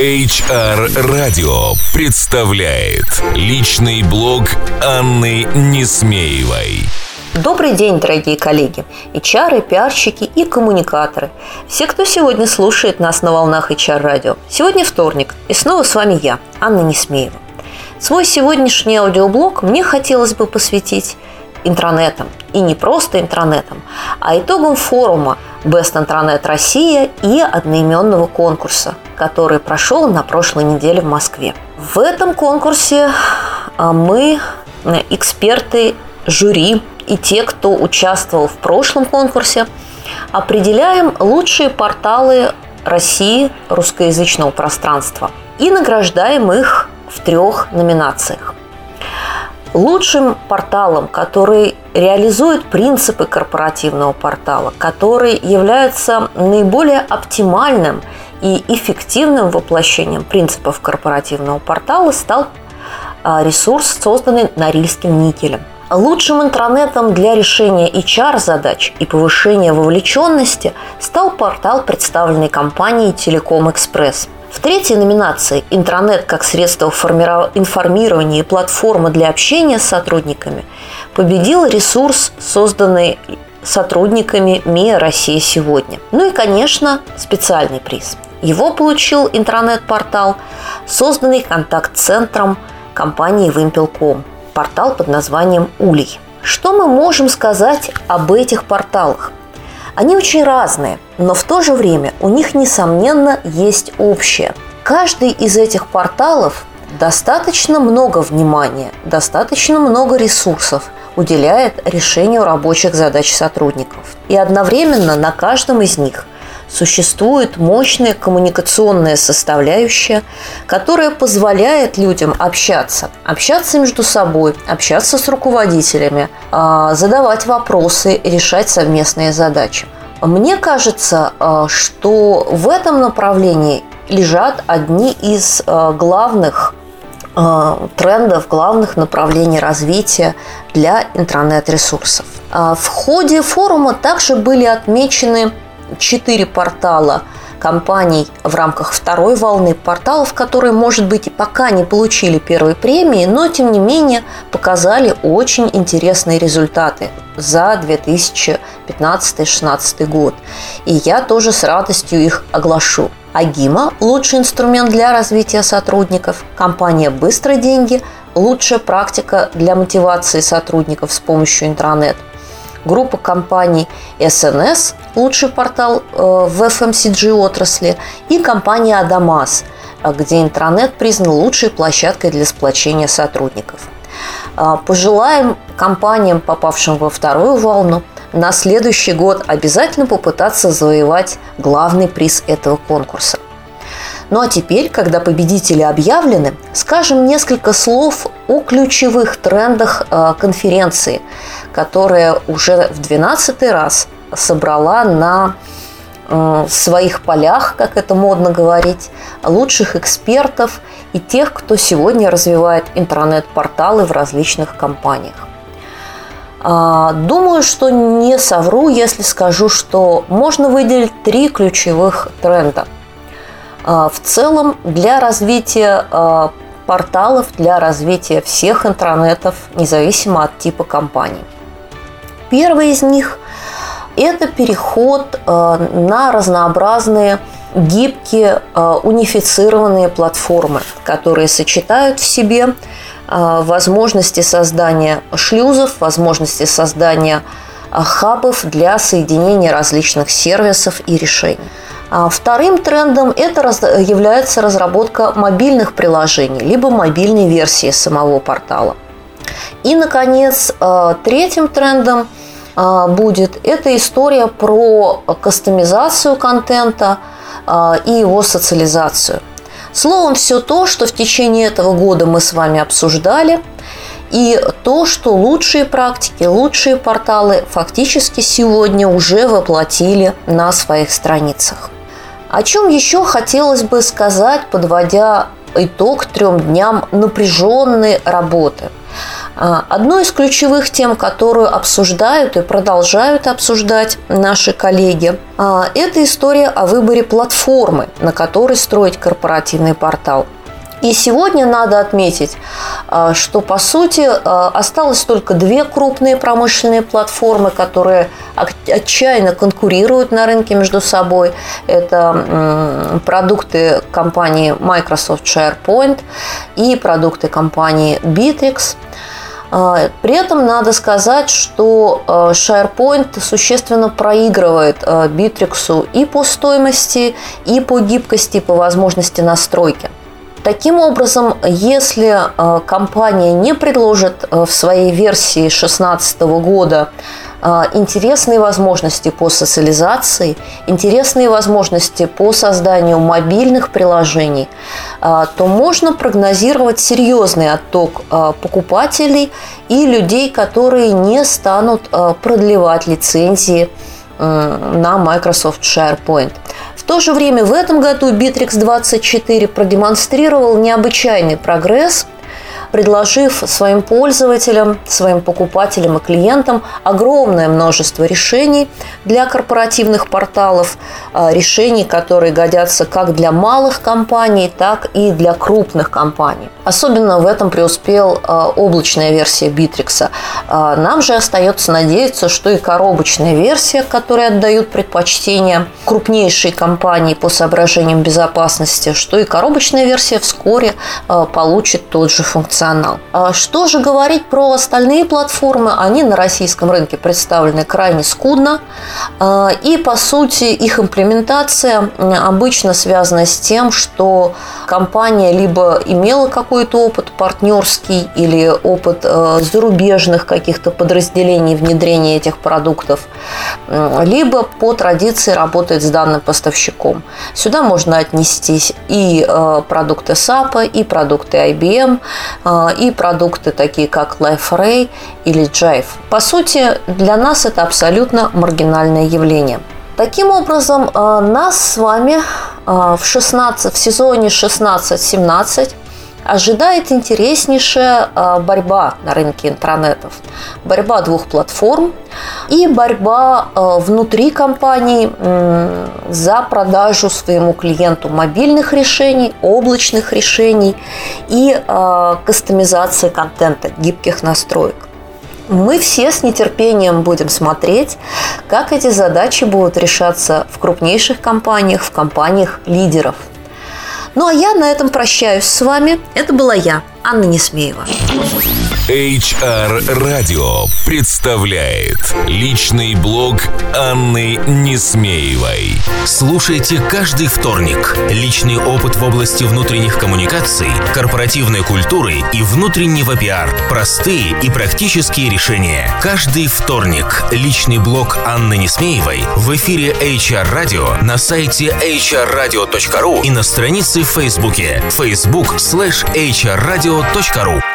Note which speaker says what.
Speaker 1: HR Radio представляет личный блог Анны Несмеевой.
Speaker 2: Добрый день, дорогие коллеги, HR, пиарщики и коммуникаторы. Все, кто сегодня слушает нас на волнах HR радио. Сегодня вторник, и снова с вами я, Анна Несмеева. Свой сегодняшний аудиоблог мне хотелось бы посвятить интранетом. И не просто интранетом, а итогам форума Best Intranet Россия и одноименного конкурса, который прошел на прошлой неделе в Москве. В этом конкурсе а, мы, э, эксперты, жюри и те, кто участвовал в прошлом конкурсе, определяем лучшие порталы России русскоязычного пространства и награждаем их в трех номинациях. Лучшим порталом, который реализует принципы корпоративного портала, который является наиболее оптимальным и эффективным воплощением принципов корпоративного портала, стал а, ресурс, созданный Норильским никелем. Лучшим интернетом для решения HR-задач и повышения вовлеченности стал портал, представленный компанией Телеком Экспресс – в третьей номинации «Интранет как средство информирования и платформа для общения с сотрудниками» победил ресурс, созданный сотрудниками МИА «Россия сегодня». Ну и, конечно, специальный приз. Его получил интернет-портал, созданный контакт-центром компании Вимпелком. Портал под названием «Улей». Что мы можем сказать об этих порталах? Они очень разные, но в то же время у них, несомненно, есть общее. Каждый из этих порталов достаточно много внимания, достаточно много ресурсов уделяет решению рабочих задач сотрудников. И одновременно на каждом из них существует мощная коммуникационная составляющая, которая позволяет людям общаться. Общаться между собой, общаться с руководителями, а, задавать вопросы, решать совместные задачи. Мне кажется, а, что в этом направлении лежат одни из а, главных трендов, главных направлений развития для интернет-ресурсов. В ходе форума также были отмечены четыре портала компаний в рамках второй волны порталов, которые, может быть, и пока не получили первой премии, но, тем не менее, показали очень интересные результаты за 2015-2016 год. И я тоже с радостью их оглашу. Агима – лучший инструмент для развития сотрудников. Компания «Быстрые деньги» – лучшая практика для мотивации сотрудников с помощью интернет – группа компаний SNS, лучший портал э, в FMCG отрасли, и компания Адамас, где интернет признан лучшей площадкой для сплочения сотрудников. А, пожелаем компаниям, попавшим во вторую волну, на следующий год обязательно попытаться завоевать главный приз этого конкурса – ну а теперь, когда победители объявлены, скажем несколько слов о ключевых трендах э, конференции, которая уже в 12 раз собрала на э, своих полях, как это модно говорить, лучших экспертов и тех, кто сегодня развивает интернет-порталы в различных компаниях. А, думаю, что не совру, если скажу, что можно выделить три ключевых тренда – в целом для развития а, порталов, для развития всех интернетов, независимо от типа компании. Первый из них – это переход а, на разнообразные гибкие, унифицированные платформы, которые сочетают в себе возможности создания шлюзов, возможности создания хабов для соединения различных сервисов и решений. А вторым трендом это является разработка мобильных приложений, либо мобильной версии самого портала. И, наконец, э, третьим трендом э, будет эта история про кастомизацию контента э, и его социализацию. Словом, все то, что в течение этого года мы с вами обсуждали, и то, что лучшие практики, лучшие порталы фактически сегодня уже воплотили на своих страницах. О чем еще хотелось бы сказать, подводя итог трем дням напряженной работы. А, одной из ключевых тем, которую обсуждают и продолжают обсуждать наши коллеги, а, это история о выборе платформы, на которой строить корпоративный портал. И сегодня надо отметить, а, что по сути осталось только две крупные промышленные платформы, которые отчаянно конкурируют на рынке между собой. Это продукты компании Microsoft SharePoint и продукты компании Bittrex – а, при этом надо сказать, что а, SharePoint существенно проигрывает а, Bittrex и по стоимости, и по гибкости, и по возможности настройки. Таким образом, если компания не предложит в своей версии 2016 года а, интересные возможности по социализации, интересные возможности по созданию мобильных приложений, то можно прогнозировать серьезный отток покупателей и людей, которые не станут продлевать лицензии на Microsoft SharePoint. В то же время в этом году Bittrex 24 продемонстрировал необычайный прогресс – предложив своим пользователям, своим покупателям и клиентам огромное множество решений для корпоративных порталов, а, решений, которые годятся как для малых компаний, так и для крупных компаний. Особенно в этом преуспел а, облачная версия Bittrex. А, нам же остается надеяться, что и коробочная версия, которой отдают предпочтение крупнейшие компании по соображениям безопасности, что и коробочная версия вскоре получит тот же функционал функционал. А что же говорить про остальные платформы? Они на российском рынке представлены крайне скудно. А, и, по сути, их имплементация обычно связана с тем, что компания либо имела какой-то опыт партнерский или опыт а, зарубежных каких-то подразделений внедрения этих продуктов, либо по традиции работает с данным поставщиком. Сюда можно отнестись и продукты SAP, и продукты IBM, и продукты такие как LifeRay или Jive. По сути, для нас это абсолютно маргинальное явление. Таким образом, а, нас с вами а, в, 16, в сезоне 16-17 ожидает интереснейшая борьба на рынке интернетов. Борьба двух платформ и борьба внутри компаний за продажу своему клиенту мобильных решений, облачных решений и кастомизации контента, гибких настроек. Мы все с нетерпением будем смотреть, как эти задачи будут решаться в крупнейших компаниях, в компаниях лидеров – ну а я на этом прощаюсь с вами. Это была я, Анна Несмеева.
Speaker 1: HR Радио представляет личный блог Анны Несмеевой.
Speaker 3: Слушайте каждый вторник. Личный опыт в области внутренних коммуникаций, корпоративной культуры и внутреннего пиар. Простые и практические решения. Каждый вторник. Личный блог Анны Несмеевой в эфире HR Радио на сайте hrradio.ru и на странице в Фейсбуке facebook slash hrradio.ru